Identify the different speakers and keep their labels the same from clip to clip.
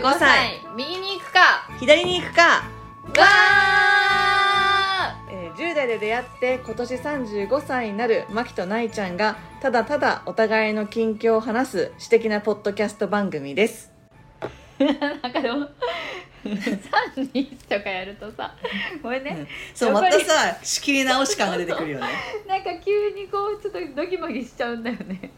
Speaker 1: 35歳。
Speaker 2: 右に行くか。
Speaker 1: 左に行くか、
Speaker 2: わ
Speaker 1: えー10代で出会って今年35歳になるマキとナイちゃんがただただお互いの近況を話す私的なポッドキャスト番組です。
Speaker 2: ー なんかでも321とかやるとさごめんね、
Speaker 1: そうま
Speaker 2: やっぱり
Speaker 1: たさ仕切り直し感が出てくるよね、
Speaker 2: なんか急にこうちょっとドギマギしちゃうんだよね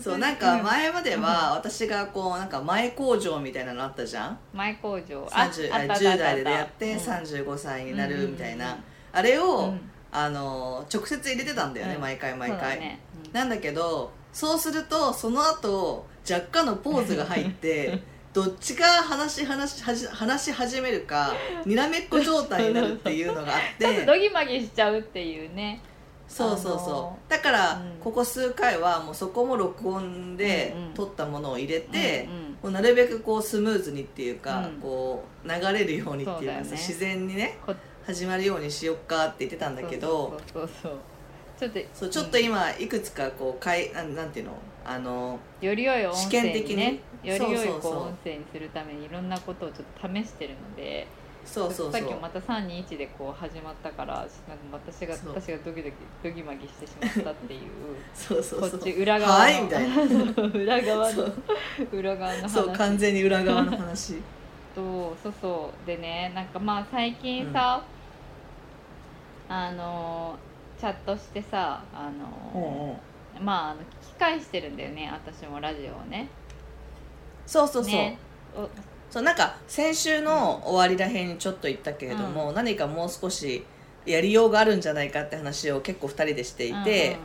Speaker 1: そうなんか前までは私がこうなんか前工場みたいなのあったじゃん？
Speaker 2: 前工場。
Speaker 1: 30
Speaker 2: ああったあったあった。
Speaker 1: 10代で出会って
Speaker 2: うん。
Speaker 1: 35歳になるみたいな、
Speaker 2: うん
Speaker 1: あれを、
Speaker 2: うん。
Speaker 1: あの直接入れてたんだよね、
Speaker 2: うん。
Speaker 1: 毎回毎回、なんだけどそうするとその後若干のポーズが入って どっちが話し話し話し始めるかにらめっこ状態になるっていうのがあっ
Speaker 2: ちょっと
Speaker 1: て
Speaker 2: ドギマギしちゃうっていうね
Speaker 1: そうそうそう。だから、
Speaker 2: うん。
Speaker 1: ここ数回はもうそこも録音で撮ったものを入れて、なるべくこうスムーズにっていうか、
Speaker 2: うん。
Speaker 1: こう流れるようにっていうか自然にね
Speaker 2: こ
Speaker 1: 始まるようにしよっかって言ってたんだけど
Speaker 2: ちょっと
Speaker 1: そうちょっと今いくつかこうかいなんなんていうのあの
Speaker 2: より良い音
Speaker 1: 試
Speaker 2: 声
Speaker 1: 験的に
Speaker 2: にね。より良い音声にするためにいろんなことをちょっと試してるので
Speaker 1: そうそうそう。
Speaker 2: さっきもまた321でこう始まったからなんか私が私がドキドキドギマギしてしまったっていう。
Speaker 1: そうそうそう。
Speaker 2: こっち裏側の、
Speaker 1: はいみたいな。
Speaker 2: 裏側の裏側の話。
Speaker 1: そう完全に裏側の話。
Speaker 2: とそうそう。でねなんかまあ最近さ、あのチャットしてさあの、まああの聞き返してるんだよね私もラジオをね。
Speaker 1: そうそうそう、
Speaker 2: ね。お
Speaker 1: そうなんか先週の終わりらへんにちょっと言ったけれども、何かもう少しやりようがあるんじゃないかって話を結構2人でしていて、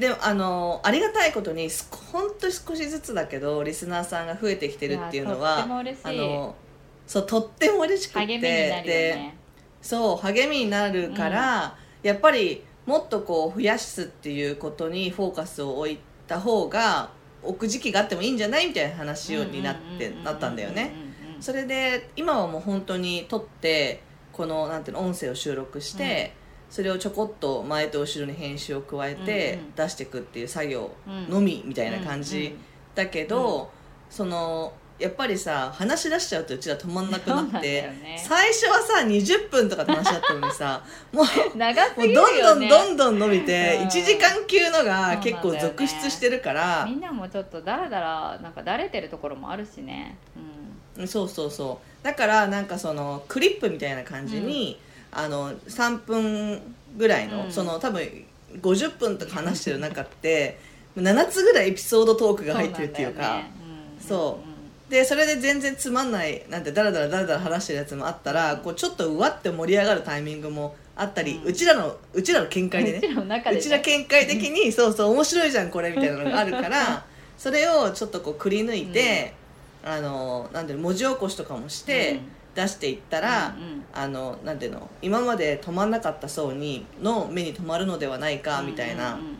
Speaker 1: でもあのありがたいことにす本当に少しずつだけどリスナーさんが増えてきてるっていうのはあのそうとっても嬉しくて
Speaker 2: ね。
Speaker 1: そう励みになるから、やっぱりもっとこう増やすっていうことにフォーカスを置いた方が置く時期があってもいいんじゃないみたいな話になってなったんだよね。それで今はもう本当に撮ってこのなんていうの音声を収録して、それをちょこっと前と後ろに編集を加えて
Speaker 2: うんうん。
Speaker 1: 出していくっていう作業
Speaker 2: うん。
Speaker 1: のみみたいな感じだけど、そのやっぱりさ話し出しちゃうとうちら止まんなくなって、
Speaker 2: よね。
Speaker 1: 最初はさ20分とかって話だったのにさ もう
Speaker 2: 長す
Speaker 1: もうどん
Speaker 2: ね
Speaker 1: どんどんどん伸びて
Speaker 2: うん。
Speaker 1: 1時間級のが結構続出してるから。
Speaker 2: みんなもちょっとだらだらなんかだれてるところもあるしね。うん。
Speaker 1: そうそうそう。だからなんかそのクリップみたいな感じに、あの3分ぐらいの、
Speaker 2: うん。
Speaker 1: その多分50分とか話してる中って7つぐらいエピソードトークが入ってるっていうか。
Speaker 2: そう
Speaker 1: でそれで全然つまんないなんてダラダラダラダラ話してるやつもあったらこうちょっとうわって盛り上がるタイミングもあったり、う
Speaker 2: うん
Speaker 1: ちらのうちらの見解でね。
Speaker 2: うちら
Speaker 1: うちら見解的にそうそう面白いじゃんこれみたいなのがあるからそれをちょっとこうくり抜いて、あのなんていうの文字起こしとかもして出していったら、
Speaker 2: うんうん。
Speaker 1: あのなんていうの今まで止まんなかった層にの目に留まるのではないかみたいな
Speaker 2: うんうんうん。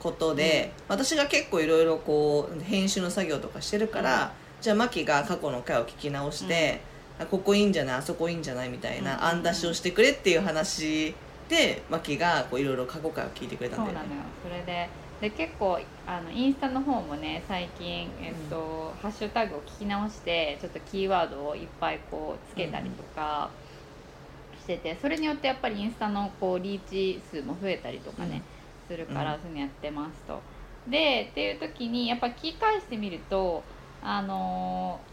Speaker 1: ことで、私が結構いろいろこう編集の作業とかしてるから、じゃあマキが過去の回を聞き直して、あここいいんじゃない？あそこいいんじゃない？みたい
Speaker 2: うんうん。うん
Speaker 1: な案出しをしてくれっていう話でマキがこういろいろ過去回を聞いてくれたんだよね。
Speaker 2: そうなのよ。それでで結構あのインスタの方もね最近、えっとハッシュタグを聞き直してちょっとキーワードをいっぱいこうつけたりとかしててそれによってやっぱりインスタのこうリーチ数も増えたりとかね、するから、
Speaker 1: うん。
Speaker 2: そういうのやってますと。でっていう時にやっぱ聞き返してみるとあのー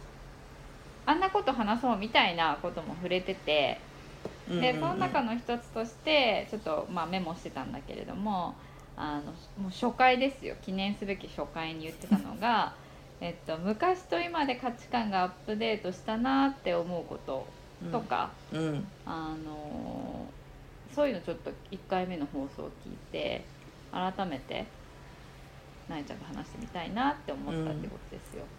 Speaker 2: あんなこと話そうみたいなことも触れてて。でその中の一つとしてちょっとまあメモしてたんだけれどもあのもう初回ですよ記念すべき初回に言ってたのが、えっと、昔と今で価値観がアップデートしたなって思うこととか、
Speaker 1: うんうん
Speaker 2: あのそういうのちょっと1回目の放送を聞いて改めてなえちゃんと話してみたいなって思ったってことですよ。
Speaker 1: うん、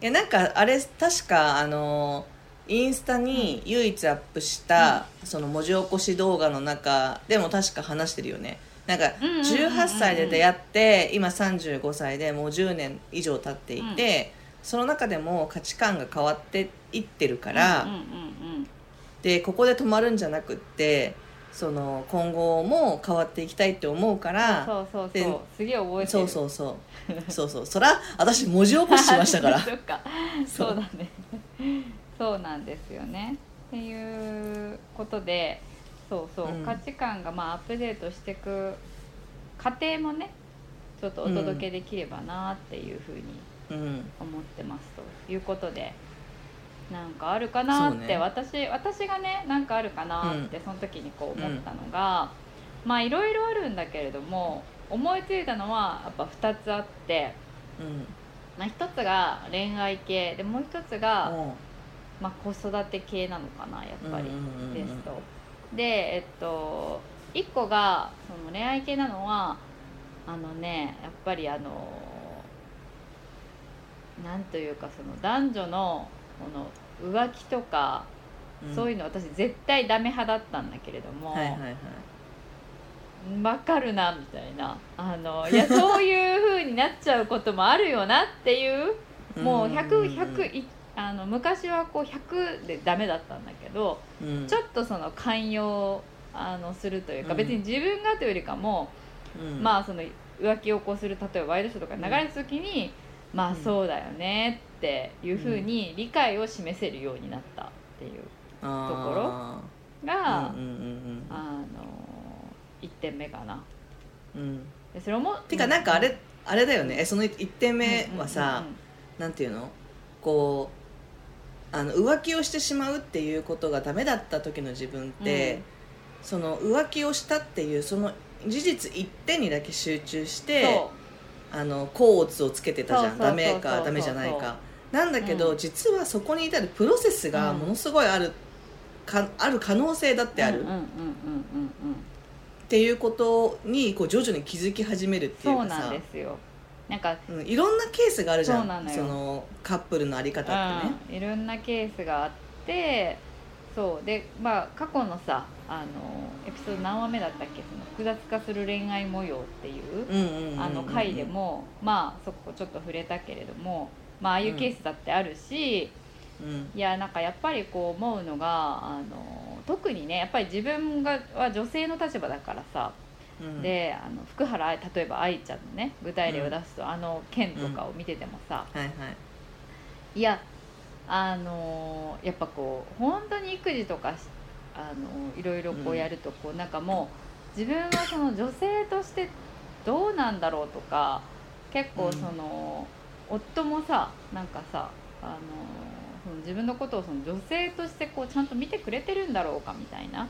Speaker 1: いやなんかあれ確かあのインスタに唯一アップした、その文字起こし動画の中でも確か話してるよね。なんか
Speaker 2: うんうんうんうん
Speaker 1: 18歳で出会って今35歳でもう10年以上経っていて、その中でも価値観が変わっていってるから、
Speaker 2: うんうんうん
Speaker 1: でここで止まるんじゃなくってその今後も変わっていきたいって思うから
Speaker 2: そうそう
Speaker 1: で
Speaker 2: そう。すげえ覚えてる。
Speaker 1: そうそうそう そうそうそら私文字起こししましたから。
Speaker 2: そっか。
Speaker 1: そう
Speaker 2: だね。そうなんですよね。っていうことでそうそう、
Speaker 1: うん。
Speaker 2: 価値観がまあアップデートしていく過程もねちょっとお届けできればなっていうふうに
Speaker 1: うん。
Speaker 2: 思ってますということでなんかあるかなって、
Speaker 1: ね。
Speaker 2: 私私がねなんかあるかなってその時にこう思ったのが、まあいろいろあるんだけれども思いついたのはやっぱ2つあって、
Speaker 1: うん
Speaker 2: まあ、1つが恋愛系でもう1つが、
Speaker 1: も
Speaker 2: まあ、子育て系なのかなやっぱり、ですと。でえっと1個がその恋愛系なのはあのねやっぱりあのなんというかその男女のこの浮気とか、
Speaker 1: うん。
Speaker 2: そういうの私絶対ダメ派だったんだけれども、
Speaker 1: はいはいはい
Speaker 2: わかるなみたいな。あのいやそういう風になっちゃうこともあるよなっていうもう
Speaker 1: うん
Speaker 2: 100、100いあの昔はこう100でダメだったんだけど、
Speaker 1: うん。
Speaker 2: ちょっとその寛容あのするというか、
Speaker 1: うん。
Speaker 2: 別に自分がというよりかも、
Speaker 1: うん。
Speaker 2: まあその浮気をこうする例えばワイドショーとかに流れた時に、まあ
Speaker 1: うん。
Speaker 2: そうだよねっていうふうに理解を示せるようになったっていう
Speaker 1: あ
Speaker 2: が、
Speaker 1: ーうん。うん
Speaker 2: あの1点目かな。
Speaker 1: うん。うん
Speaker 2: でそれも
Speaker 1: てかなんかあれあれだよね。えその1点目はさ、なんていうの？こうあの浮気をしてしまうっていうことがダメだった時の自分って、
Speaker 2: うん。
Speaker 1: その浮気をしたっていうその事実一点にだけ集中し
Speaker 2: うん
Speaker 1: てあの甲乙をつけてたじゃん。ダメかダメじゃないか。なんだけど、
Speaker 2: うん。
Speaker 1: 実はそこに至るプロセスがものすごいある、かある可能性だってある、っていうことにこう徐々に気づき始めるっていう
Speaker 2: そうなんですよ。なんか
Speaker 1: うんいろんなケースがあるじゃん。
Speaker 2: そうなのよ。
Speaker 1: のカップルのあり方ってね、
Speaker 2: うん、いろんなケースがあってそう。でまあ過去のさあのエピソード何話目だったっけ？その複雑化する恋愛模様っていう
Speaker 1: うんうんうんうんうん。
Speaker 2: あの回でもまあそこちょっと触れたけれどもまあああいうケースだってあるし、
Speaker 1: うん。
Speaker 2: いやなんかやっぱりこう思うのがあの特にねやっぱり自分がは女性の立場だからさ、
Speaker 1: うん。
Speaker 2: であの福原愛例えば愛ちゃんのね具体例を出すと、あの件とかを見ててもさ、
Speaker 1: はいはい。
Speaker 2: いやあのやっぱこう本当に育児とかしあのいろいろこ
Speaker 1: う
Speaker 2: うん。やるとこう、なんかもう自分はその女性としてどうなんだろうとか結構
Speaker 1: うん。
Speaker 2: その、夫もさなんかさあのその自分のことをその女性としてこうちゃんと見てくれてるんだろうかみたいな、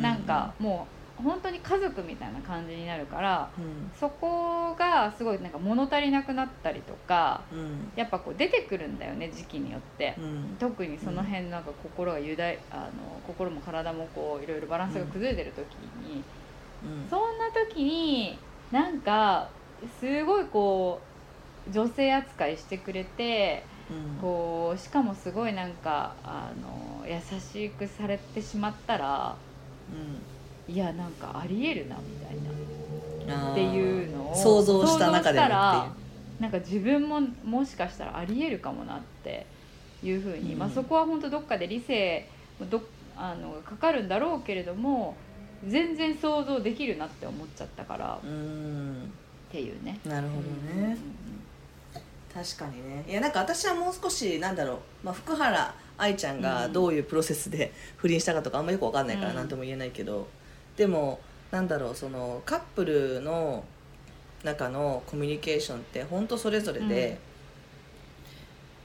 Speaker 2: なんかもう本当に家族みたいな感じになるから
Speaker 1: うん。
Speaker 2: そこがすごいなんか物足りなくなったりとか
Speaker 1: うん。
Speaker 2: やっぱこう出てくるんだよね時期によって。
Speaker 1: う。ん。
Speaker 2: 特にその辺なんか心がゆだいあの心も体もこういろいろバランスが崩れてる時に、
Speaker 1: うん。
Speaker 2: そんな時になんかすごいこう女性扱いしてくれて
Speaker 1: うん
Speaker 2: こうしかもすごいなんかあの優しくされてしまったらいやなんかありえるなみたいな。っていうのを
Speaker 1: 想像した中で
Speaker 2: らなんか自分ももしかしたらありえるかもなっていうふうに、
Speaker 1: うん。
Speaker 2: まあ、そこは本当どっかで理性どあのかかるんだろうけれども全然想像できるなって思っちゃったから。っていうね。
Speaker 1: なるほどね、確かにね。いやなんか私はもう少しなんだろう、まあ、福原愛ちゃんがどういうプロセスで 不倫したかとかあんまよく分かんないから
Speaker 2: うん。
Speaker 1: 何とも言えないけど、でもなんだろうそのカップルの中のコミュニケーションって本当それぞれで、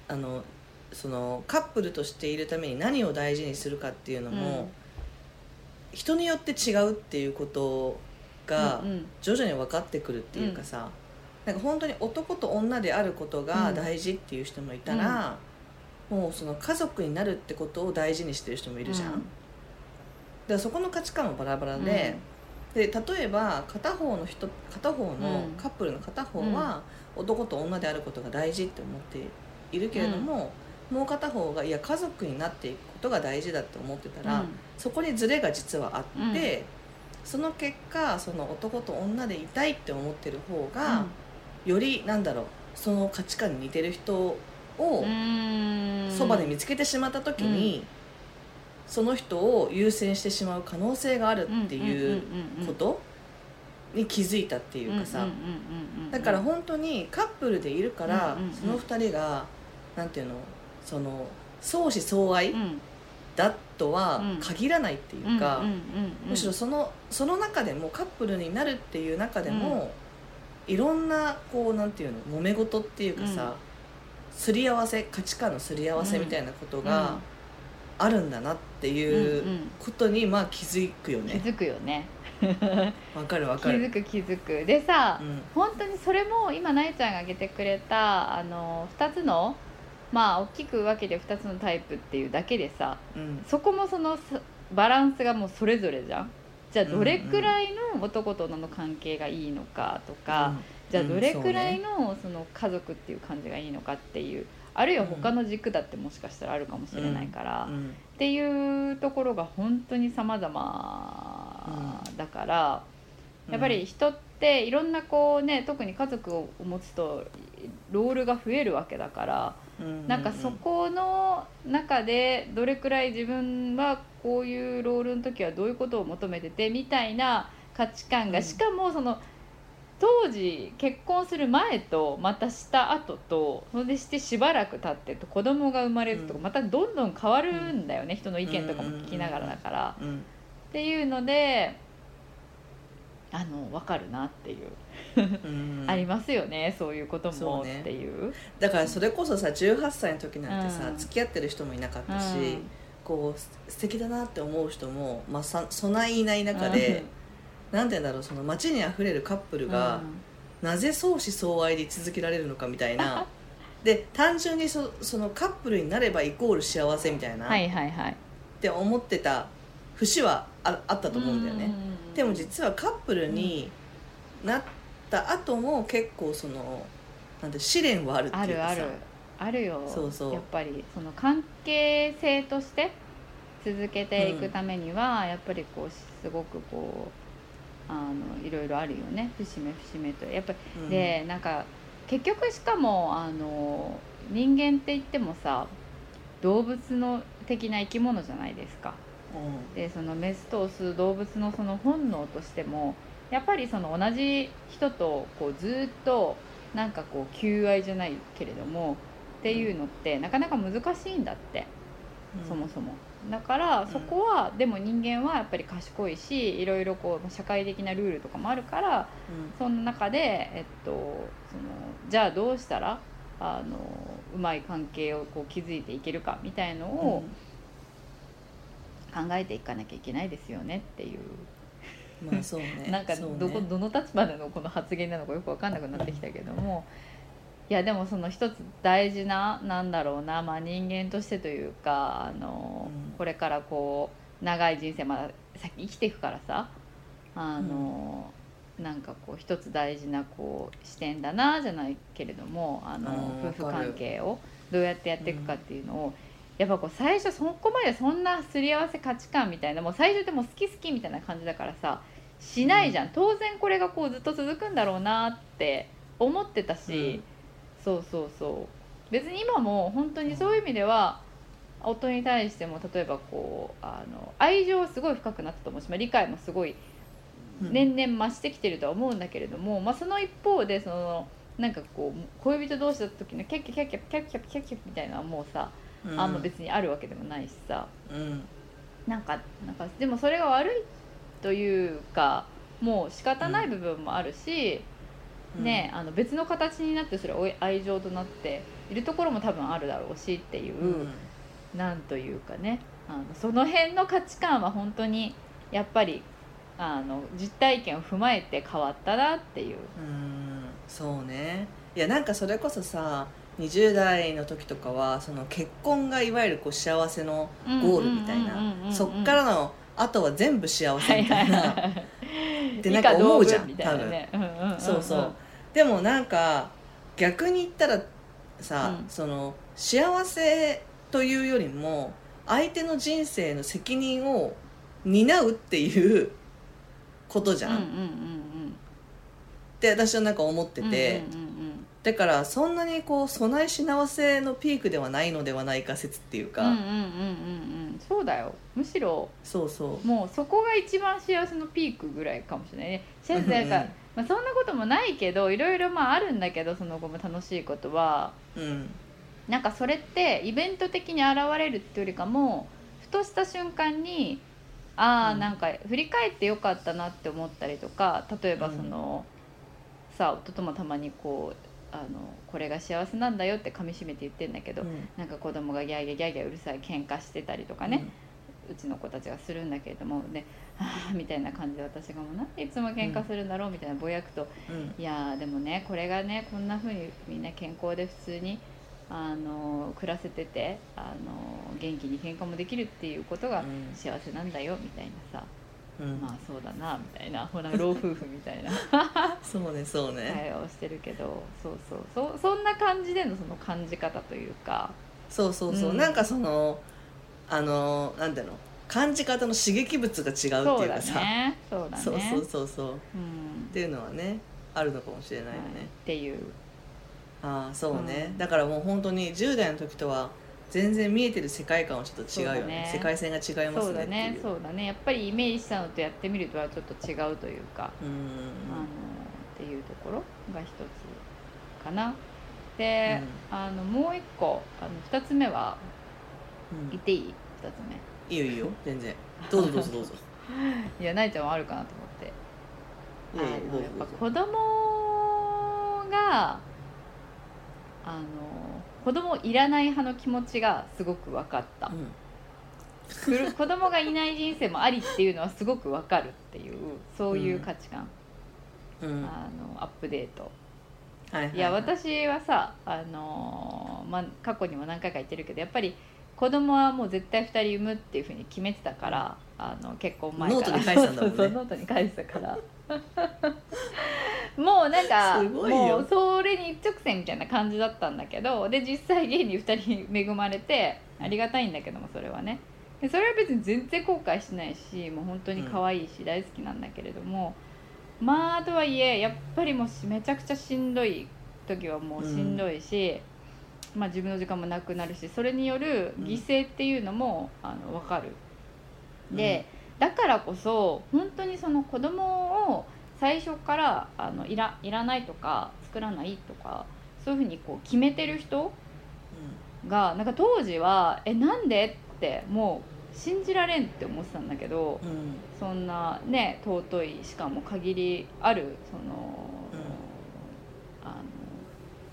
Speaker 1: あのそのカップルとしているために何を大事にするかっていうのも、
Speaker 2: うん。
Speaker 1: 人によって違うっていうことが
Speaker 2: うんうん。
Speaker 1: 徐々に分かってくるっていうかさ、なんか本当に男と女であることが大事っていう人もいたら、もうその家族になるってことを大事にしてる人もいるじゃん、
Speaker 2: うん。
Speaker 1: だからそこの価値観もバラバラで,、で例えば片方の人片方の
Speaker 2: うん。
Speaker 1: カップルの片方は男と女であることが大事って思っているけれども、もう片方がいや家族になっていくことが大事だって思ってたら、
Speaker 2: うん。
Speaker 1: そこにズレが実はあって、その結果その男と女でいたいって思ってる方が、よりなんだろうその価値観に似てる人を
Speaker 2: うん。
Speaker 1: そばで見つけてしまった時に、その人を優先してしまう可能性があるっていうことに気づいたっていうかさ。だから本当にカップルでいるからその2人がなんていうのその相思相愛だとは限らないっていうかむしろそのその中でもカップルになるっていう中でも、いろんなこうなんていうの揉め事っていうかさ、すり合わせ価値観のすり合わせみたいなことがあるんだなっていうことにまあ気づくよね。
Speaker 2: 気づくよね。
Speaker 1: わかるわかる。
Speaker 2: 気づく気づく。でさ、うん、本当にそれも今なえちゃんが挙げてくれたあの2つのまあ大きく分けて2つのタイプっていうだけでさ、うん、そこもそのバランスがもうそれぞれじゃんじゃあどれくらいの男と女の関係がいいのかとか、うん、じゃあどれくらいのその家族っていう感じがいいのかっていうあるいは他の軸だってもしかしたらあるかもしれないから、っていうところが本当に様々だから、やっぱり人っていろんなこうね特に家族を持つとロールが増えるわけだから。なんかそこの中でどれくらい自分はこういうロールの時はどういうことを求めててみたいな価値観が、しかもその当時結婚する前とまたした後とそれしてしばらく経ってと子供が生まれるとかまたどんどん変わるんだよね、人の意見とかも聞きながらだから。っていうのであの分かるなっていう。ありますよねそういうこともっていう、
Speaker 1: ね、だからそれこそさ18歳の時なんてさ、うん、付き合ってる人もいなかったし、うん、こう素敵だなって思う人も、まあ、さそないいない中で、うん、なんて言うんだろうその街にあふれるカップルが、なぜ相思相愛で続けられるのかみたいな。で単純にそそのカップルになればイコール幸せみたいな、
Speaker 2: はいはいはい、
Speaker 1: って思ってた節はああったと思うんだよね。でも実はカップルになった後も結構そのなんて試練はあるっていうかさ。
Speaker 2: あるあるあるよ
Speaker 1: そうそう。
Speaker 2: やっぱりその関係性として続けていくためには、うん、やっぱりこうすごくこうあのいろいろあるよね。節目節目と。やっぱり、うん、でなんか結局しかもあの人間って言ってもさ動物の的な生き物じゃないですか。うん、でそのメスとオス動物のその本能としてもやっぱりその同じ人とこうずっとなんかこう求愛じゃないけれどもっていうのってなかなか難しいんだって、うん、そもそも。だからそこは、うん、でも人間はやっぱり賢いしいろいろこう社会的なルールとかもあるから、うん、その中で、えっと、そのじゃあどうしたらあのうまい関係をこう築いていけるかみたいのを考えていかなきゃいけないですよねっていう。
Speaker 1: まあそうね。
Speaker 2: なんかどこ、ね、どの立場でのこの発言なのかよく分かんなくなってきたけどもいやでもその一つ大事ななんだろうな、まあ、人間としてというかあの、うん、これからこう長い人生まだ先生きていくからさあの、うん、なんかこう一つ大事なこう視点だなじゃないけれどもあの、夫婦関係をどうやってやっていくかっていうのを、やっぱこう最初そこまでそんなすり合わせ価値観みたいなもう最初でも好き好きみたいな感じだからさしないじゃん、当然これがこうずっと続くんだろうなって思ってたし、うん、そうそうそう。別に今も本当にそういう意味では夫に対しても例えばこうあの愛情はすごい深くなったと思うし、まあ、理解もすごい年々増してきてるとは思うんだけれども、まあ、その一方でそのなんかこう恋人同士だった時のキャッキャキャッキャキャッキャキャッキャみたいなもうさあんま別にあるわけでもないしさ、うん、なんかなんかでもそれが悪いというかもう仕方ない部分もあるし、うん、ね、あの別の形になってそれ愛情となっているところも多分あるだろうしっていう、うん、なんというかね。あのその辺の価値観は本当にやっぱりあの実体験を踏まえて変わったなっていう。
Speaker 1: うん。そうね。いやなんかそれこそさ20代の時とかはその結婚がいわゆるこう幸せのゴールみたいな。そっからのあとは全部幸せみたいな、ってなんか思うじゃん、多分、そうそうでもなんか逆に言ったらさ、うん、その幸せというよりも相手の人生の責任を担うっていうことじゃん,、って私はなんか思ってて、だからそんなにこう備え幸せのピークではないのではないか説っていうか、
Speaker 2: うんうんうんうんうん。そうだよ。むしろ
Speaker 1: そうそう。
Speaker 2: もうそこが一番幸せのピークぐらいかもしれないね。幸せなんか、まあ、そんなこともないけどいろいろまああるんだけどその後も楽しいことは。
Speaker 1: うん。
Speaker 2: なんかそれってイベント的に現れるっていうよりかもふとした瞬間にああ、
Speaker 1: うん。
Speaker 2: なんか振り返ってよかったなって思ったりとか例えばその、さ夫ともたまにこうあのこれが幸せなんだよって噛みしめて言ってんだけど、
Speaker 1: うん。
Speaker 2: なんか子供がギャーギャーギャーギャーうるさい喧嘩してたりとかね、うちの子たちがするんだけれどもねあ あみたいな感じで私がもうなんでいつも喧嘩するんだろうみたいなぼやくと
Speaker 1: うん。
Speaker 2: いやーでもねこれがねこんな風にみんな健康で普通にあの暮らせててあの元気に喧嘩もできるっていうことが
Speaker 1: うん。
Speaker 2: 幸せなんだよみたいなさ、
Speaker 1: うん。
Speaker 2: まあそうだなみたいな。ほら老夫婦みたいな。
Speaker 1: そうねそうね、
Speaker 2: 会話をしてるけどそうそう。そそんな感じでのその感じ方というか。
Speaker 1: そうそうそう、
Speaker 2: うん。
Speaker 1: なんかそのあのなんていうの？感じ方の刺激物が違うっていううかさ。
Speaker 2: ね。そうだね。
Speaker 1: そうそうそうそう。っ
Speaker 2: うん。
Speaker 1: ていうのはねあるのかもしれないよね、
Speaker 2: はい。っていう。
Speaker 1: ああそうね、
Speaker 2: うん。
Speaker 1: だからもう本当に10代の時とは全然見えてる世界観はちょっと違うよね。
Speaker 2: ね。
Speaker 1: 世界線が違います
Speaker 2: そうだ
Speaker 1: ね。
Speaker 2: そうだね。やっぱりイメージしたのとやってみるとはちょっと違うというか、
Speaker 1: うん。
Speaker 2: あのっていうところが一つかな。で、あのもう一個あの二つ目は
Speaker 1: うん。
Speaker 2: 言っていい？二つ目
Speaker 1: いいよいいよ。全然。どうぞどうぞどうぞ。
Speaker 2: いやないちゃんはあるかなと思って。
Speaker 1: いやいや
Speaker 2: っぱ子供があの子供いらない派の気持ちがすごく分かった、
Speaker 1: うん。
Speaker 2: 子供がいない人生もありっていうのはすごく分かるっていうそういう価値観、
Speaker 1: うん。
Speaker 2: あのアップデート。
Speaker 1: はいはいはい。
Speaker 2: いや私はさあのーまあ、過去にも何回か言ってるけどやっぱり子供はもう絶対2人産むっていうふうに決めてたからあの結婚前から。
Speaker 1: ノートに書いてたんだもんね。
Speaker 2: そうそうノートに書いてたから。もうなんかもうそれに一直線みたいな感じだったんだけどで実際現に2人恵まれてありがたいんだけどもそれはね。でそれは別に全然後悔しないしもう本当に可愛いし大好きなんだけれども、まあとはいえやっぱりもうしめちゃくちゃしんどい時はもうしんどいし、まあ、自分の時間もなくなるしそれによる犠牲っていうのも、あの分かる。で、だからこそ本当にその子供を最初からあのいらいらないとか作らないとかそういうふうにこう決めてる人がなんか当時は「えなんで?」ってもう信じられんって思ってたんだけど
Speaker 1: うんうん
Speaker 2: そんなね尊いしかも限りあるその、あの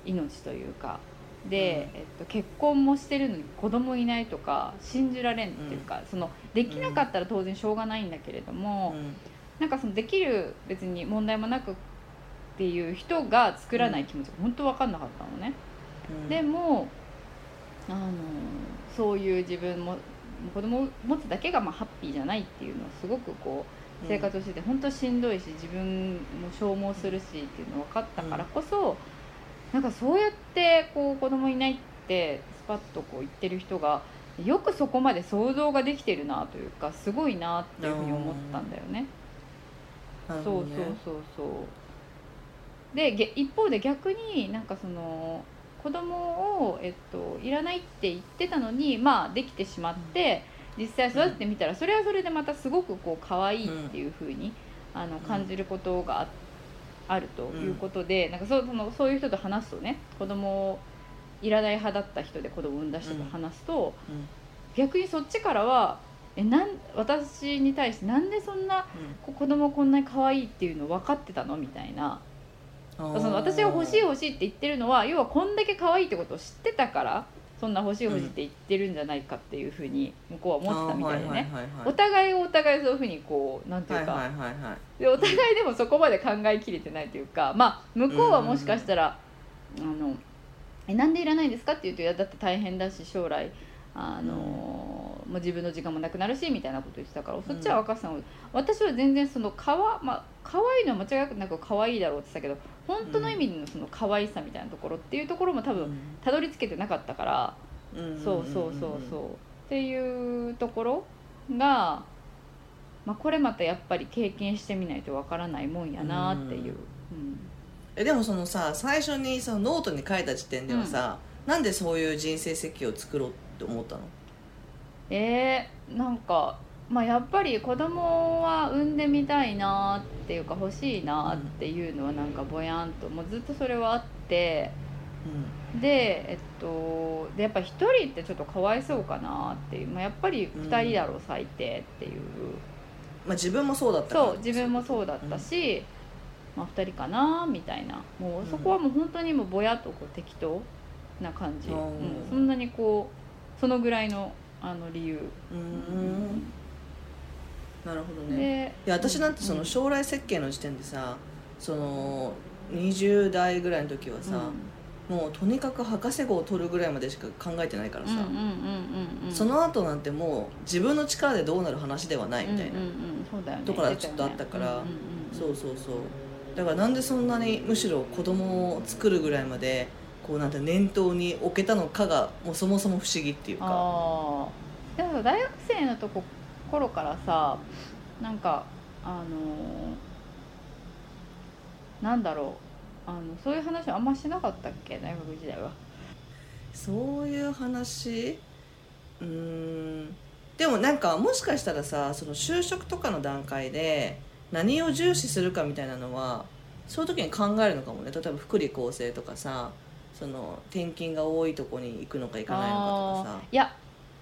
Speaker 2: 命というかで、えっと、結婚もしてるのに子供いないとか信じられんっていうか、そのできなかったら当然しょうがないんだけれども、なんかそのできる別に問題もなくっていう人が作らない気持ちが本当分かんなかったのね。
Speaker 1: うん。
Speaker 2: でもあのそういう自分も子供を持つだけがまあハッピーじゃないっていうのをすごくこう生活をしてて本当しんどいし自分も消耗するしっていうの分かったからこそ、なんかそうやってこう子供いないってスパッとこう言ってる人がよくそこまで想像ができてるなというかすごいなっていうふうに思ったんだよね。そうそうそうそう。でげ一方で逆になんかその子供をえっといらないって言ってたのにまあできてしまって、実際育ててみたらそれはそれでまたすごくこう可愛いっていうふうに、あの感じることがああるということで、なんかそのそういう人と話すとね子供をいらない派だった人で子供を産んだ人と話すと、
Speaker 1: うん。
Speaker 2: 逆にそっちからはえなん私に対してなんでそんなこ子供こんなに可愛いっていうの分かってたの？みたいな。
Speaker 1: うん
Speaker 2: その私が欲しい欲しいって言ってるのは要はこんだけ可愛いってことを知ってたからそんな欲しい欲しいって言ってるんじゃないかっていうふうに向こうは思ってたみたいでね。お互いがお互いそういうふうにこうなんていうか、でお互いでもそこまで考えきれてないというかまあ向こうはもしかしたら、あのえなんでいらないんですかって言うといやだって大変だし将来あの、もう自分の時間もなくなるしみたいなこと言ってたからそっちは若さん、私は全然そのかわまあ可愛いのは間違いなく可愛いだろうって言ってたけど本当の意味でのその可愛さみたいなところっていうところも多分たどり着けてなかったから、
Speaker 1: うん。
Speaker 2: そうそうそうそう。っていうところが、まあ、これまたやっぱり経験してみないとわからないもんやなっていう、うん。
Speaker 1: えでもそのさ最初にそのノートに書いた時点ではさ、なんでそういう人生設計を作ろうって思ったの？
Speaker 2: えー、なんかまあやっぱり子供は産んでみたいなっていうか欲しいなっていうのはなんかぼやんともうずっとそれはあってでえっとでやっぱ一人ってちょっとかわいそうかなっていう、まあ、やっぱり二人だろう、最低っていう。
Speaker 1: まあ自分もそうだった
Speaker 2: そう自分もそうだったし、まあ、2人かなみたいな。もうそこはもう本当にもうぼやっとこう適当な感じ、
Speaker 1: うん。
Speaker 2: うん。そんなにこうそのぐらいのあの理由、
Speaker 1: うん。なるほどね。
Speaker 2: で
Speaker 1: いや私なんてその将来設計の時点でさその20代ぐらいの時はさ、もうとにかく博士号を取るぐらいまでしか考えてないからさ、
Speaker 2: うんうんうんうんうん
Speaker 1: その後なんてもう自分の力でどうなる話ではないみたいな、ところがちょっとあったから。
Speaker 2: うんうんうん。
Speaker 1: そうそうそう。だからなんでそんなにむしろ子供を作るぐらいまでこうなんて念頭に置けたのかがもうそもそも不思議っていうか。
Speaker 2: でも大学生のとこ頃からさなんかあのーなんだろう。あのそういう話あんましなかったっけ？大学時代は。
Speaker 1: そういう話？うーん。でもなんかもしかしたらさその就職とかの段階で何を重視するかみたいなのはそういう時に考えるのかもね。例えば福利厚生とかさその転勤が多いとこに行くのか行かないのかとかさ。
Speaker 2: いや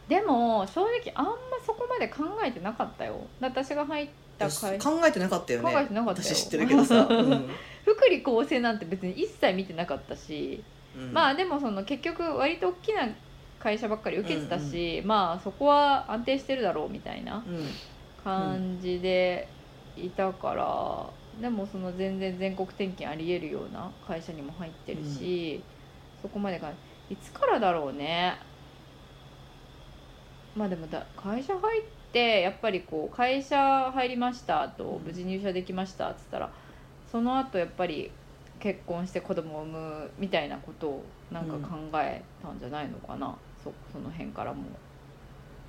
Speaker 2: でも正直あんまそこまで考えてなかったよ。私が入った会社。
Speaker 1: 考えてなかったよね。
Speaker 2: 考えてなかったよ。
Speaker 1: 私知ってるけどさ、うん。
Speaker 2: 福利厚生なんて別に一切見てなかったし、
Speaker 1: うん。
Speaker 2: まあでもその結局割と大きな会社ばっかり受けてたし、まあそこは安定してるだろうみたいな
Speaker 1: うん。
Speaker 2: 感じでいたから、でもその全然全国転勤ありえるような会社にも入ってるし、そこまでがいつからだろうね。まあでもだ会社入ってやっぱりこう会社入りましたと無事入社できましたっつったらその後やっぱり結婚して子供を産むみたいなことをなんか考えたんじゃないのかな、そその辺からも。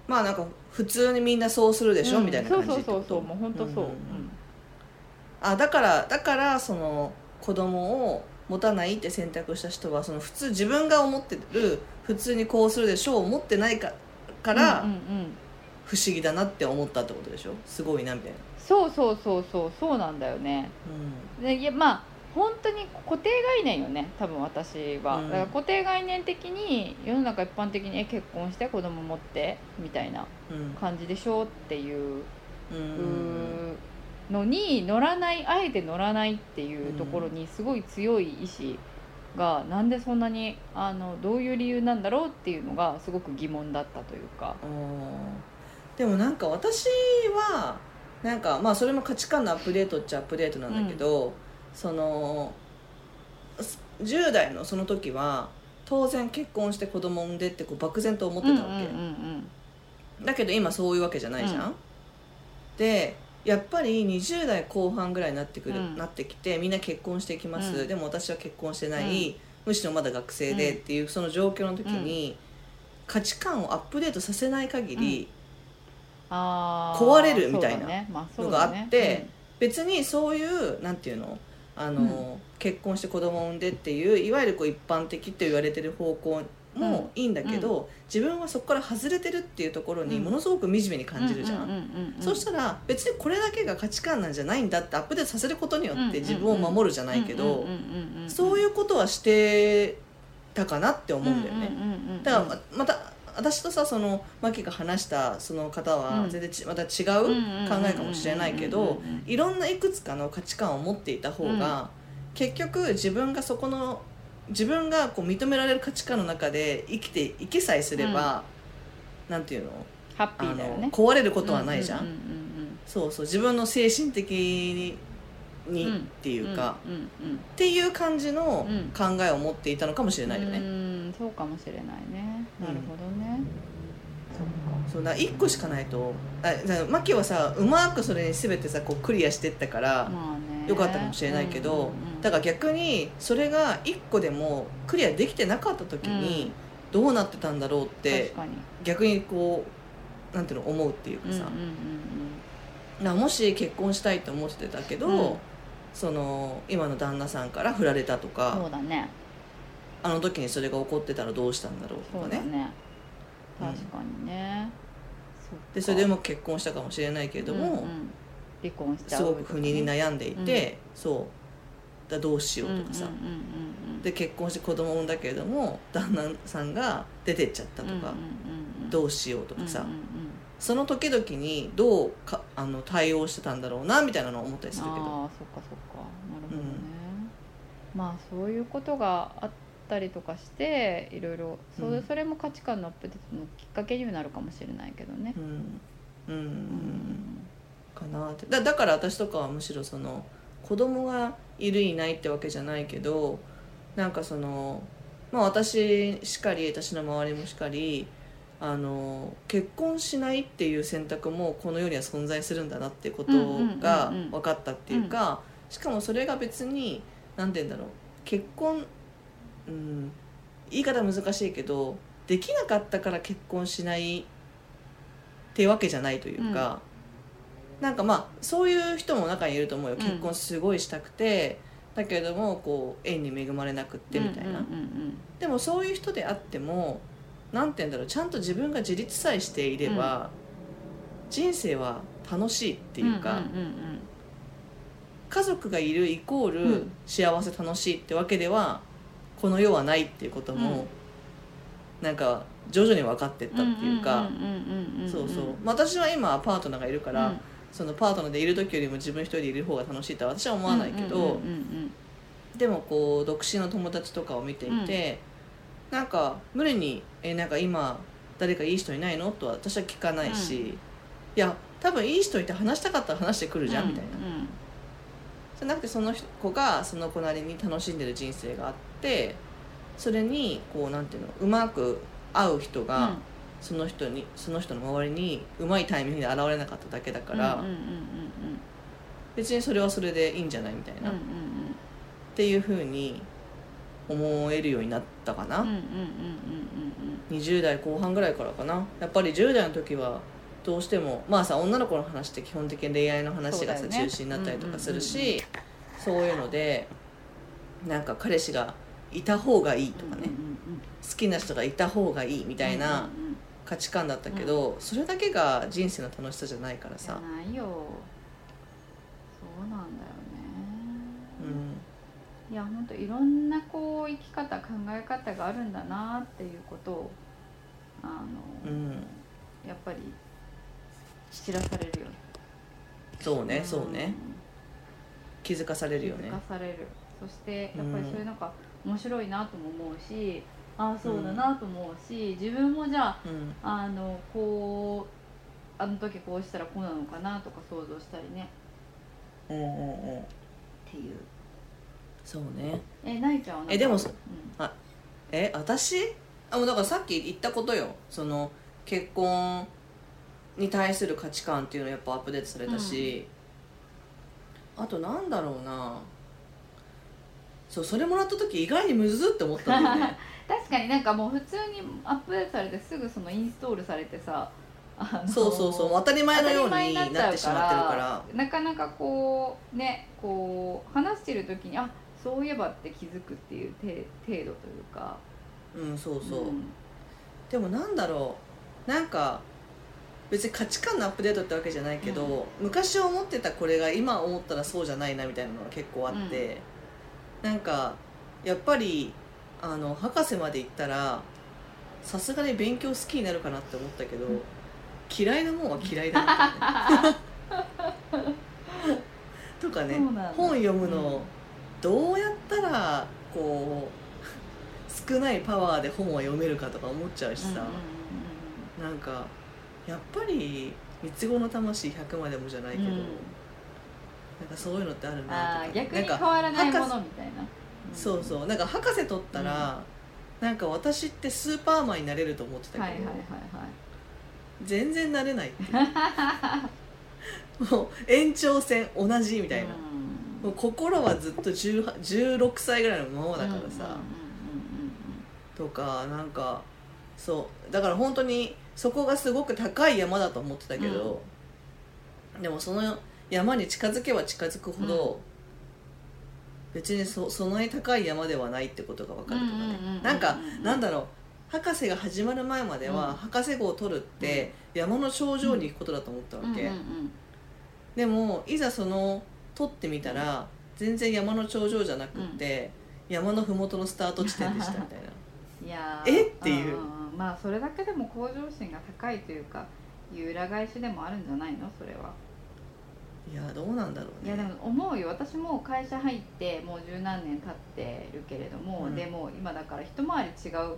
Speaker 1: まあなんか普通にみんなそうするでしょ、
Speaker 2: うん
Speaker 1: みたいな感じ
Speaker 2: そうそうそうそうもう本当そう、
Speaker 1: んんん。
Speaker 2: うん。
Speaker 1: あだからだからその子供を持たないって選択した人はその普通自分が思ってる普通にこうするでしょう思ってないかから
Speaker 2: うんうんうん
Speaker 1: 不思議だなって思ったってことでしょ？すごいなみたいな、
Speaker 2: そうそうそうそうそうなんだよね。でいやまあ本当に固定概念よね多分私は、
Speaker 1: うん。
Speaker 2: だから固定概念的に世の中一般的にえ結婚して子供持ってみたいな
Speaker 1: うん。
Speaker 2: 感じでしょっていう
Speaker 1: うん
Speaker 2: のに乗らないあえて乗らないっていうところにすごい強い意志がなんでそんなにあのどういう理由なんだろうっていうのがすごく疑問だったというか。
Speaker 1: でもなんか私はなんかまあそれも価値観のアップデートっちゃアップデートなんだけど、その10代のその時は当然結婚して子供産んでってこう漠然と思ってたわけ、
Speaker 2: うんうん。
Speaker 1: だけど今そういうわけじゃないじゃん、
Speaker 2: うん。
Speaker 1: でやっぱり20代後半ぐらいになってくる、
Speaker 2: うん。
Speaker 1: なってきてみんな結婚していきます、
Speaker 2: うん。
Speaker 1: でも私は結婚してない、むしろまだ学生でっていうその状況の時に、価値観をアップデートさせない限り、壊れるみたいなのがあって別にそういうなんていうのあの、結婚して子供を産んでっていういわゆるこう一般的って言われてる方向もいいんだけど、自分はそこから外れてるっていうところに
Speaker 2: うん。
Speaker 1: ものすごく惨めに感じるじゃん,、
Speaker 2: うううんうん
Speaker 1: そしたら別にこれだけが価値観なんじゃないんだってアップデートさせることによって自分を守るじゃないけどそう
Speaker 2: う
Speaker 1: いうことはしてたかなって思うんだよね。
Speaker 2: ね
Speaker 1: だからままた私とさそのマキが話したその方は
Speaker 2: うん。
Speaker 1: 全然ちまた違う考えかもしれないけどいろんないくつかの価値観を持っていた方が、結局自分がそこの自分がこう認められる価値観の中で生きていけさえすれば、なんていうの？
Speaker 2: ハッピーだよね。
Speaker 1: 壊れることはないじゃん,、
Speaker 2: うんうん
Speaker 1: そうそう自分の精神的にに、
Speaker 2: うん
Speaker 1: っていうか、
Speaker 2: うんうん
Speaker 1: っていう感じの
Speaker 2: うん
Speaker 1: 考えを持っていたのかもしれないよね、
Speaker 2: うん。そうかもしれないね。なるほどね。そっか
Speaker 1: そうだ1個しかないとあだからマキはさうまくそれに全てさこうクリアしてったから、
Speaker 2: まあね
Speaker 1: よかったかもしれないけど、
Speaker 2: うんうんうん
Speaker 1: だから逆にそれが1個でもクリアできてなかった時にどうなってたんだろうって逆にこうなんていうの思うっていうかさ、
Speaker 2: うんうんうん
Speaker 1: だからもし結婚したいと思ってたけど、
Speaker 2: うん。
Speaker 1: その今の旦那さんから振られたと
Speaker 2: そ
Speaker 1: か
Speaker 2: うだね。
Speaker 1: あの時にそれが起こってたらどうしたんだろうとかね。
Speaker 2: ね。
Speaker 1: うん。
Speaker 2: 確かにね、そっか
Speaker 1: でそれでも結婚したかもしれないけれども、
Speaker 2: うんうん離婚しちゃう
Speaker 1: すごく不妊に悩んでいて、そう。だどうしようとかさ、
Speaker 2: うんうんうんうん
Speaker 1: で結婚して子供を産んだけれども旦那さんが出てっちゃったとか、
Speaker 2: うんうんうんうん
Speaker 1: どうしようとかさ、
Speaker 2: うんうんうん。
Speaker 1: その時々にどうかあの対応してたんだろうなみたいなのを思ったりするけど。
Speaker 2: ああそっかそっか。なるほどね、まあそういうことがあったりとかしていろいろそれ,、
Speaker 1: うん。
Speaker 2: それも価値観のアップデートのきっかけにはなるかもしれないけどね。
Speaker 1: うん、うん。
Speaker 2: うん
Speaker 1: かなって。だだから私とかはむしろその子供がいるいないってわけじゃないけどなんかそのまあ私しかり私の周りもしかりあの結婚しないっていう選択もこの世には存在するんだなっていうことが
Speaker 2: うんうんうんうん
Speaker 1: 分かったっていうかしかもそれが別に何て言うんだろう結婚うん言い方難しいけどできなかったから結婚しないってわけじゃないというか、なんかまあそういう人も中にいると思うよ、
Speaker 2: うん。
Speaker 1: 結婚すごいしたくて。だけれどもこう縁に恵まれなくってみたいな、
Speaker 2: うんうんうん
Speaker 1: でもそういう人であってもなんて言うんだろう。ちゃんと自分が自立さえしていれば、人生は楽しいっていうか、
Speaker 2: うんうんうん
Speaker 1: 家族がいるイコー
Speaker 2: う
Speaker 1: ル
Speaker 2: ん。
Speaker 1: 幸せ楽しいってわけではこの世はないっていうことも、なんか徐々に分かってったっていうか、
Speaker 2: んうんうんうんん
Speaker 1: そうそう、まあ私は今パートナーがいるから、
Speaker 2: うん
Speaker 1: そのパートナーでいる時よりも自分一人でいる方が楽しいとは私は思わないけど、
Speaker 2: うんうんうん
Speaker 1: でもこう独身の友達とかを見ていて、なんか無理に「えなんか今誰かいい人いないの?」とは私は聞かないし、
Speaker 2: うん。
Speaker 1: いや多分いい人いて話したかったら話してくるじゃん、みたいな。
Speaker 2: うん。
Speaker 1: じゃなくてその子がその子なりに楽しんでる人生があってそれにこうなんていうのうまく合う人が、
Speaker 2: うん
Speaker 1: その人にその人の周りにうまいタイミングで現れなかっただけだから、別にそれはそれでいいんじゃないみたいな、っていうふうに思えるようになったかな、
Speaker 2: うんうんうんうんうん
Speaker 1: 20代後半ぐらいからかな。やっぱり10代の時はどうしてもまあさ女の子の話って基本的に恋愛の話がさ、
Speaker 2: ね。
Speaker 1: 中心になったりとかするし、そういうのでなんか彼氏がいた方がいいとかね、好きな人がいた方がいいみたいな
Speaker 2: うんうんうん
Speaker 1: 価値観だったけど、それだけが人生の楽しさじゃないからさ、
Speaker 2: ないよ。そうなんだよ
Speaker 1: うん。
Speaker 2: ね、いや本当いろんなこう生き方考え方があるんだなっていうことをあの、
Speaker 1: うん、
Speaker 2: やっぱり知らされるよね。
Speaker 1: そうねそうね。気づかされるよね。
Speaker 2: 気づかされる。そしてやっぱりそういうなんか面白いなとも思うし、ああそうだなと思うし自分もじゃあ
Speaker 1: うん。
Speaker 2: あのこうあの時こうしたらこうなのかなとか想像したりね。
Speaker 1: うんうんうん。
Speaker 2: っていう
Speaker 1: そうね。
Speaker 2: えないちゃんはなんか？
Speaker 1: えでも
Speaker 2: うん。
Speaker 1: え私？あもうだからさっき言ったことよ。その結婚に対する価値観っていうのやっぱアップデートされたし、あとなんだろうな。そうそれもらった時意外にむずって思ったんだよね
Speaker 2: 確かになんかもう普通にアップデートされてすぐそのインストールされてさ
Speaker 1: そうそうそう当たり前のようになってしまってるから。
Speaker 2: なかなかこうねこう話してる時にあそういえばって気づくっていう程程度というか。
Speaker 1: うんそうそう、
Speaker 2: ん。
Speaker 1: でもなんだろう。なんか別に価値観のアップデートってわけじゃないけど、昔思ってたこれが今思ったらそうじゃないなみたいなのが結構あって、なんかやっぱりあの博士まで行ったらさすがに勉強好きになるかなって思ったけど、嫌いなもんは嫌いだなね。とかね本読むの、
Speaker 2: うん。
Speaker 1: どうやったらこう少ないパワーで本を読めるかとか思っちゃうしさ、
Speaker 2: うんうんうん
Speaker 1: なんかやっぱり三つ子の魂100までもじゃないけど、
Speaker 2: うん。
Speaker 1: なんかそういうのってある
Speaker 2: うん
Speaker 1: なとか
Speaker 2: あー逆に変わらないものみたいな
Speaker 1: そうそう。なんか博士取ったら、なんか私ってスーパーマンになれると思ってたけど、
Speaker 2: はいはいはいはい。
Speaker 1: 全然なれない もう延長線同じみたいな、
Speaker 2: うん。
Speaker 1: もう心はずっと18 16歳ぐらいのままだからさ、
Speaker 2: うんうんうんうん
Speaker 1: とかなんかそう。だから本当にそこがすごく高い山だと思ってたけど、でもその山に近づけば近づくほど、別にそそんなに高い山ではないってことが分かるとか
Speaker 2: うんうんうんうんうん
Speaker 1: ねなんかなんだろう博士が始まる前までは、
Speaker 2: うん。
Speaker 1: 博士号を取るって山の頂上に行くことだと思ったわけ、
Speaker 2: うんうん
Speaker 1: でもいざその取ってみたら全然山の頂上じゃなくって、山の麓のスタート地点でしたみたいな。
Speaker 2: う んいや
Speaker 1: え？っていう。ん
Speaker 2: んん。まあそれだけでも向上心が高いというかいう裏返しでもあるんじゃないの？それはい
Speaker 1: やどうなんだろうね。
Speaker 2: いやでも思うよ。私も会社入ってもう十何年経ってるけれども、
Speaker 1: うん。
Speaker 2: でも今だから一回り違う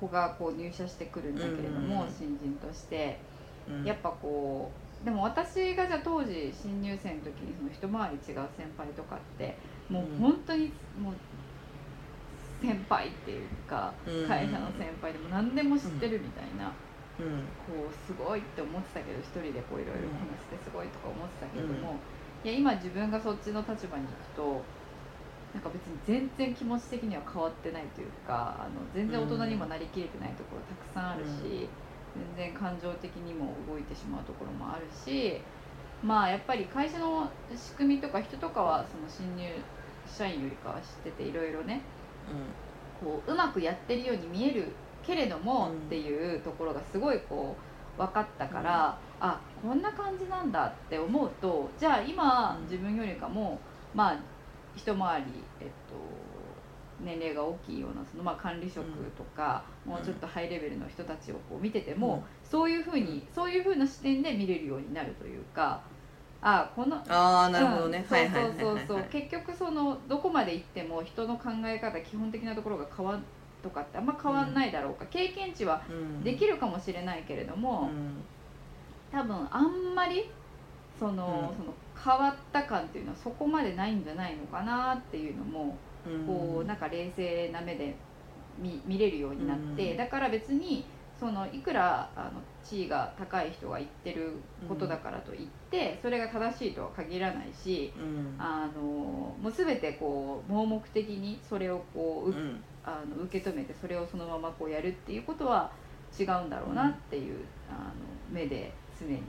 Speaker 2: 子がこう入社してくるんだけれども、
Speaker 1: うん。
Speaker 2: 新人として。
Speaker 1: うん。
Speaker 2: やっぱこうでも私がじゃあ当時新入生の時にその一回り違う先輩とかってもう本当にもう先輩っていうか
Speaker 1: うん。
Speaker 2: 会社の先輩でも何でも知ってるみたいな、
Speaker 1: うん
Speaker 2: こうすごいって思ってたけど一人でこういろいろ話してすごいとか思ってたけども、いや今自分がそっちの立場に行くとなんか別に全然気持ち的には変わってないというかあの全然大人にもなりきれてないところたくさんあるし、全然感情的にも動いてしまうところもあるしまあやっぱり会社の仕組みとか人とかはその新入社員よりかは知ってていろいろねこううまくやってるように見えるけれども、
Speaker 1: うん。
Speaker 2: っていうところがすごいこう分かったから、あこんな感じなんだって思うとじゃあ今
Speaker 1: うん
Speaker 2: 自分よりかもまあ一回り、えっと、年齢が大きいようなその、まあ、管理職とか、もうちょっとハイレベルの人たちをこう見てても、そういうふうにそういうふうな視点で見れるようになるというかあこの
Speaker 1: ああなるほどね、
Speaker 2: うん。
Speaker 1: はいはいはい
Speaker 2: そうそうそう
Speaker 1: はいはい
Speaker 2: 結局そのどこまで行っても人の考え方基本的なところが変わるとかってあんま変わんないだろうか、経験値は
Speaker 1: うん。
Speaker 2: できるかもしれないけれども、
Speaker 1: うん。
Speaker 2: 多分あんまりその,、
Speaker 1: うん。
Speaker 2: その変わった感っていうのはそこまでないんじゃないのかなっていうのも、
Speaker 1: うん。
Speaker 2: こうなんか冷静な目で見見れるようになって、
Speaker 1: うん。
Speaker 2: だから別にそのいくらあの地位が高い人が言ってることだからといって、それが正しいとは限らないし
Speaker 1: うん。
Speaker 2: あのもう全てこう盲目的にそれをこうう
Speaker 1: うん
Speaker 2: あの受け止めてそれをそのままこうやるっていうことは違うんだろうなっていう、あの目で常に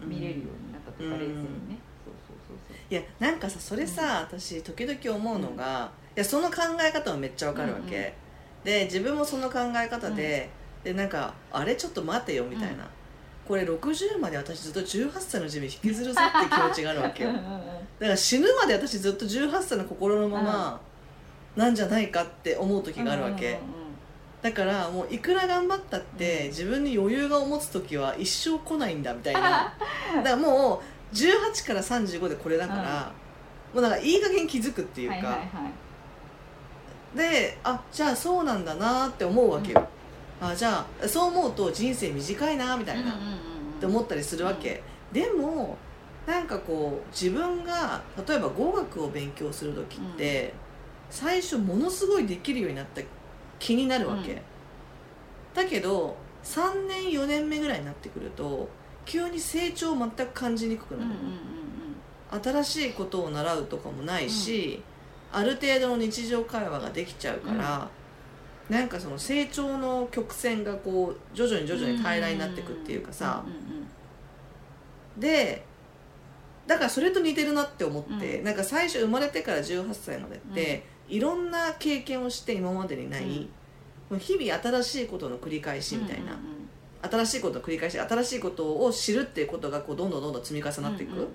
Speaker 2: 見れるようになったとか、
Speaker 1: うん
Speaker 2: 冷静にね、そうそうそうそう。
Speaker 1: いやなんかさそれさ、私時々思うのが、いやその考え方もめっちゃわかるわけ、で自分もその考え方で、でなんかあれちょっと待てよみたいな、
Speaker 2: うん。
Speaker 1: これ60まで私ずっと18歳の自分引きずるぞって気持ちがあるわけよ。
Speaker 2: うん
Speaker 1: だから死ぬまで私ずっと18歳の心のままなんじゃないかって思う時があるわけ、
Speaker 2: うんうん
Speaker 1: だからもういくら頑張ったって、
Speaker 2: うん。
Speaker 1: 自分に余裕が持つ時は一生来ないんだみたいな。だからもう18から35でこれだから、もうなんかいい加減気づくっていうか、
Speaker 2: はいはいはい。
Speaker 1: であじゃあそうなんだなって思うわけよ、あじゃあそう思うと人生短いなみたいな、って思ったりするわけ、でもなんかこう自分が例えば語学を勉強する時って、最初ものすごいできるようになった気になるわけ、
Speaker 2: うん。
Speaker 1: だけど3年4年目ぐらいになってくると急に成長を全く感じにくくなる。
Speaker 2: うんうん
Speaker 1: 新しいことを習うとかもないし、ある程度の日常会話ができちゃうから、なんかその成長の曲線がこう徐々に徐々に平らになっていくっていうかさ、
Speaker 2: うんうんうん
Speaker 1: でだからそれと似てるなって思って、
Speaker 2: う
Speaker 1: なんか最初生まれてから18歳までって、いろんな経験をして今までにない、もう日々新しいことの繰り返しみたいな、
Speaker 2: うんうん
Speaker 1: 新しいことの繰り返し新しいことを知るっていうことがこうどんどんどんどん積み重なっていく、
Speaker 2: うんうん。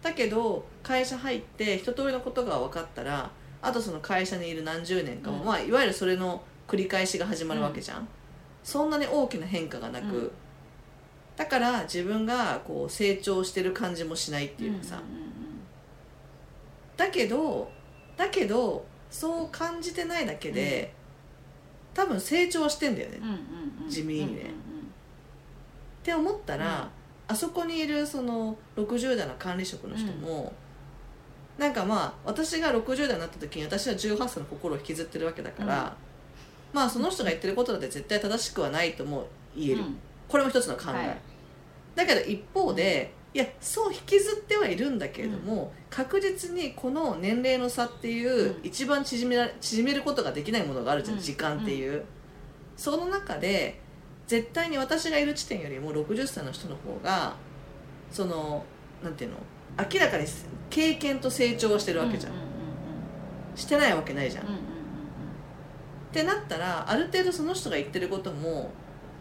Speaker 1: だけど会社入って一通りのことが分かったらあとその会社にいる何十年かも、
Speaker 2: うん。
Speaker 1: まあ、いわゆるそれの繰り返しが始まるわけじゃん、そんなに大きな変化がなく、
Speaker 2: うん。
Speaker 1: だから自分がこう成長してる感じもしないっていうかさ、
Speaker 2: んんん。
Speaker 1: だけどだけどそう感じてないだけで、多分成長はしてんだよね、
Speaker 2: うんうんうん。
Speaker 1: 地味にね。
Speaker 2: うんうん
Speaker 1: って思ったら、
Speaker 2: うん。
Speaker 1: あそこにいるその60代の管理職の人も、なんかまあ私が60代になった時に私は18歳の心を引きずってるわけだから、まあその人が言ってることだって絶対正しくはないとも言える、
Speaker 2: うん。
Speaker 1: これも一つの考え、
Speaker 2: はい。
Speaker 1: だけど一方で、いやそう引きずってはいるんだけれども、確実にこの年齢の差っていう、
Speaker 2: うん。
Speaker 1: 一番縮めら縮めることができないものがあるじゃん、
Speaker 2: うん。
Speaker 1: 時間っていう、その中で絶対に私がいる地点よりも60歳の人の方がそのなんていうの明らかに経験と成長をしてるわけじゃん、
Speaker 2: うう
Speaker 1: してないわけないじゃん、
Speaker 2: うんうんうん
Speaker 1: ってなったらある程度その人が言ってることも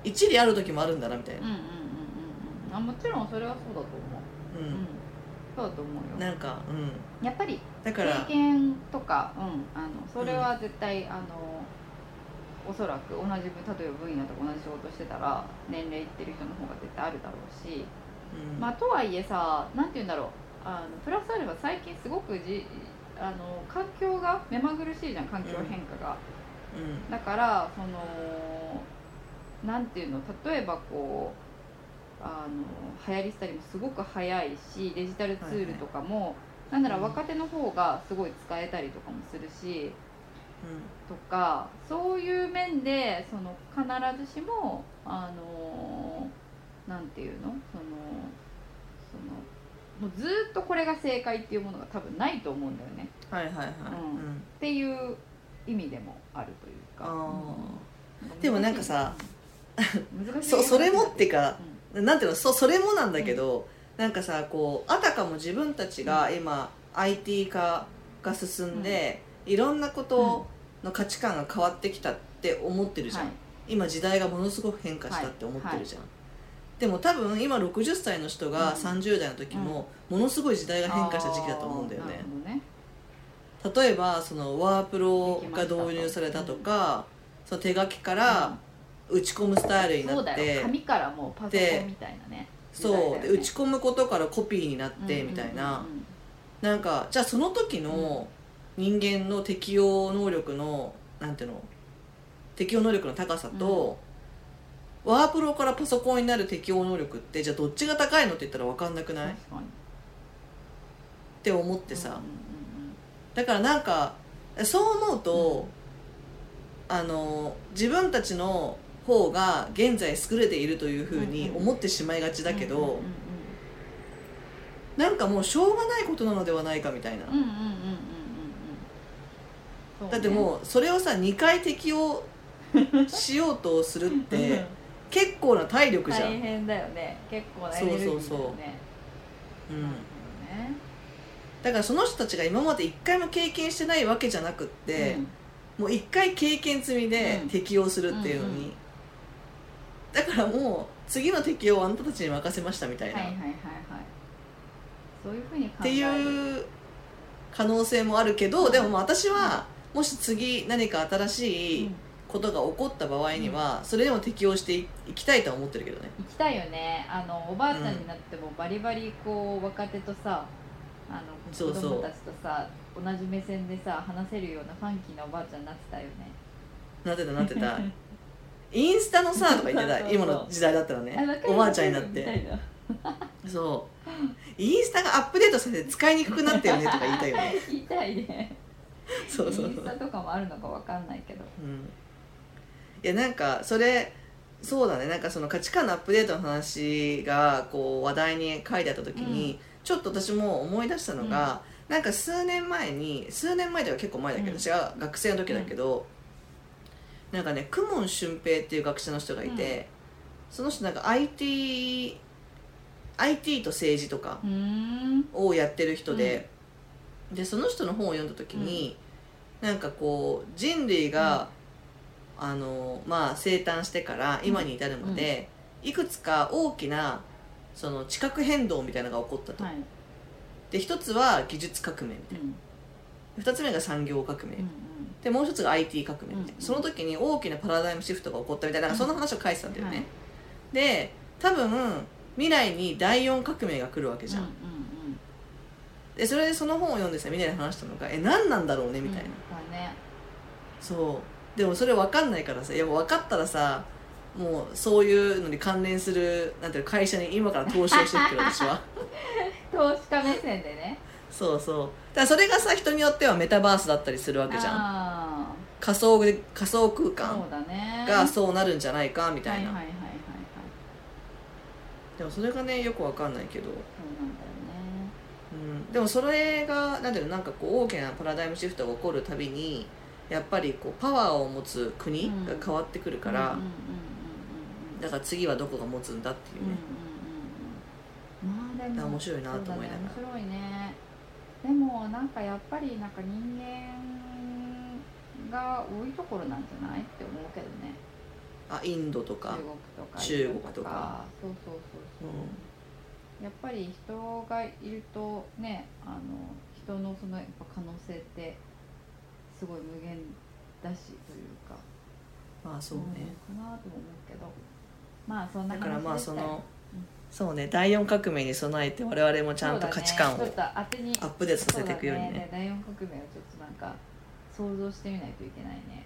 Speaker 1: 一理ある時もあるんだなみたいな。
Speaker 2: うんうんうんうんうんあもちろんそれはそうだと思う。
Speaker 1: うん、
Speaker 2: うん。そうだと思うよ。
Speaker 1: なんかうん。
Speaker 2: やっぱり経験とか、うん、あのそれは絶対、あのおそらく同じ分例えば分野とか同じ仕事してたら年齢いってる人の方が絶対あるだろうし、
Speaker 1: うん。
Speaker 2: まあ、とはいえさなんて言うんだろう。あのプラスアルファ最近すごくじあの環境が目まぐるしいじゃん環境変化が、
Speaker 1: うん。
Speaker 2: だからそのなんていうの例えばこうあの流行りしたりもすごく早いしデジタルツールとかも、なんなら若手の方がすごい使えたりとかもするしとかそういう面でその必ずしもあのなんていうの？そのそのもうずっとこれが正解っていうものが多分ないと思うんだよね。
Speaker 1: はいはいはい、
Speaker 2: うん。
Speaker 1: うん。
Speaker 2: っていう意味でもあるというか。
Speaker 1: あ
Speaker 2: うん。
Speaker 1: でもなんかさ
Speaker 2: 難しい
Speaker 1: そそれもってか
Speaker 2: う
Speaker 1: なんていうのそそれもなんだけど、なんかさこうあたかも自分たちが今、IT 化が進んで、いろんなことの価値観が変わってきたって思ってるじゃん、
Speaker 2: はい。
Speaker 1: 今時代がものすごく変化したって思ってるじゃん、でも多分今60歳の人が
Speaker 2: うん。
Speaker 1: 30代の時も、ものすごい時代が変化した時期だと思うんだよね。
Speaker 2: ね。
Speaker 1: 例えばそのワープロが導入されたとか、その手書きから打ち込むスタイルになって、
Speaker 2: よ。紙からもうパソコンみたいなね
Speaker 1: そう、で打ち込むことからコピーになってみたいな、
Speaker 2: う
Speaker 1: なんかじゃあその時の人間の適応能力のなんていうの適応能力の高さと、ワープロからパソコンになる適応能力ってじゃあどっちが高いのって言ったら分かんなくない、って思ってさ、だからなんかそう思うと、あの自分たちの方が現在優れているというふうに思ってしまいがちだけど、
Speaker 2: うんうんうん
Speaker 1: なんかもうしょうがないことなのではないかみたいな、だってもうそれをさ2回適応しようとするって結構な体力じゃん、
Speaker 2: 大変だよね。結構なエネルギーだよね。
Speaker 1: そうそうそう。うん。だからその人たちが今まで1回も経験してないわけじゃなくって、もう1回経験済みで
Speaker 2: うん。
Speaker 1: 適応するっていうのに、
Speaker 2: うんうん
Speaker 1: だからもう次の適応はあんたたちに任せましたみたいな、
Speaker 2: はいはいはい。はいそういうふうに考
Speaker 1: っていう可能性もあるけどでもまあ私はもし次何か新しいことが起こった場合にはそれでも適応していきたいとは思ってるけどね。
Speaker 2: 行きたいよね。あのおばあちゃんになってもバリバリこう若手とさあの
Speaker 1: そうそう。
Speaker 2: 子供たちとさ同じ目線でさ話せるようなファンキーなおばあちゃんになってたよね。
Speaker 1: なってたなってた インスタのさとか言ってた今の時代だったらねおばあちゃんになって。そう。インスタがアップデートされて使いにくくなったよねとか言いたいよね。
Speaker 2: 言いたいね。
Speaker 1: そうそう
Speaker 2: インスタ
Speaker 1: そう、
Speaker 2: とかもあるのかわかんないけど。
Speaker 1: うん、いやなんかそれそうだね。なんかその価値観のアップデートの話がこう話題に書いてあった時に、ちょっと私も思い出したのが、なんか数年前に数年前では結構前だけど、
Speaker 2: うん。
Speaker 1: 私が学生の時だけど、なんかね公文俊平っていう学者の人がいて、その人なんか IT IT と政治とかをやってる人で、でその人の本を読んだ時に、なんかこう人類が、あのまあ、生誕してから今に至るまで、いくつか大きなその地殻変動みたいなのが起こったと、
Speaker 2: はい。
Speaker 1: で一つは技術革命みたい
Speaker 2: うん。
Speaker 1: な二つ目が産業革命、
Speaker 2: うん
Speaker 1: でもう一つが IT 革命みたその時に大きなパラダイムシフトが起こったみたいななんかそんな話を書いてたんだよね、
Speaker 2: はい。
Speaker 1: で多分未来に第四革命が来るわけじゃん、でそれでその本を読んでさみんなで話したのがえ何なんだろうねみたいな、
Speaker 2: うん。だね。
Speaker 1: そう。でもそれ分かんないからさいや分かったらさもうそういうのに関連するなんていうの会社に今から投資をしていくけど私は
Speaker 2: 投資家目線でね。
Speaker 1: そうそうだそれがさ人によってはメタバースだったりするわけじゃん。
Speaker 2: あ
Speaker 1: 仮想で仮想空間がそうなるんじゃないかみたいな、でもそれがねよく分かんないけど、
Speaker 2: そうなんだよね。
Speaker 1: うん、でもそれがなんていうのなんかこう大きなパラダイムシフトが起こるたびにやっぱりこうパワーを持つ国が変わってくるから、だから次はどこが持つんだっていう
Speaker 2: うんうん
Speaker 1: ね、
Speaker 2: うんうん。まあでも
Speaker 1: 面白いなと思いながら。
Speaker 2: 面白いねでもなんかやっぱりなんか人間が多いところなんじゃないって思うけどね。
Speaker 1: あインドとか
Speaker 2: 中国とか
Speaker 1: 中国とか。
Speaker 2: そうそうそうそう、
Speaker 1: う
Speaker 2: やっぱり人がいるとねあの人のそのやっぱ可能性ってすごい無限だしというか。
Speaker 1: んまあそうね、
Speaker 2: うんかなとも思うけど。まあそんな
Speaker 1: だからまあ
Speaker 2: 話でしたよ
Speaker 1: その
Speaker 2: うん
Speaker 1: そうね第四革命に備えて我々もちゃんと価値観をアップデートさせていくようにね。
Speaker 2: そうだ第四革命をちょっとなんか想像してみないといけないね、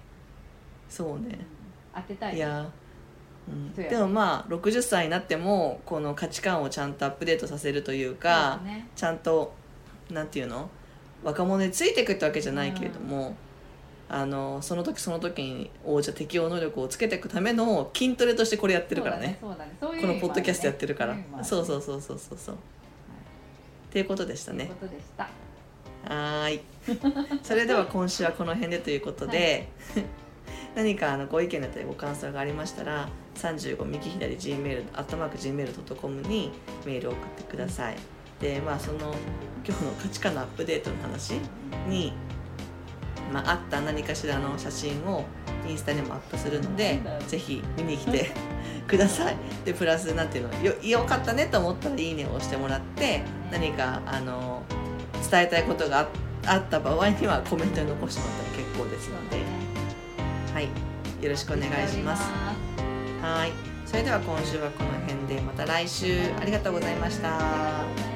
Speaker 1: そうね。
Speaker 2: うん。当てたい
Speaker 1: いやうん。でもまあ60歳になってもこの価値観をちゃんとアップデートさせるというか
Speaker 2: ね。
Speaker 1: ちゃんとなんていうの？若者についていくってわけじゃないけれども、あのその時その時に応じた適応能力をつけていくための筋トレとしてこれやってるからね。このポッドキャストやってるから、そうそう
Speaker 2: う
Speaker 1: そうそうそうそう。っていうことでしたね。はーい。それでは今週はこの辺でということで、何かあのご意見だったりご感想がありましたら35右左 Gmail アットマーク Gmail.com にメールを送ってください。でまあその今日の価値観のアップデートの話に、まあ、あった何かしらの写真をインスタにもアップするのでぜひ見に来て ください。でプラスなんていうのよよかったねと思ったら「いいね」を押してもらって何かあの伝えたいことがああった場合にはコメントに残してもらったら結構ですので、はい、よろしくお願いします。はい、それでは今週はこの辺でまた来週。ありがとうございました。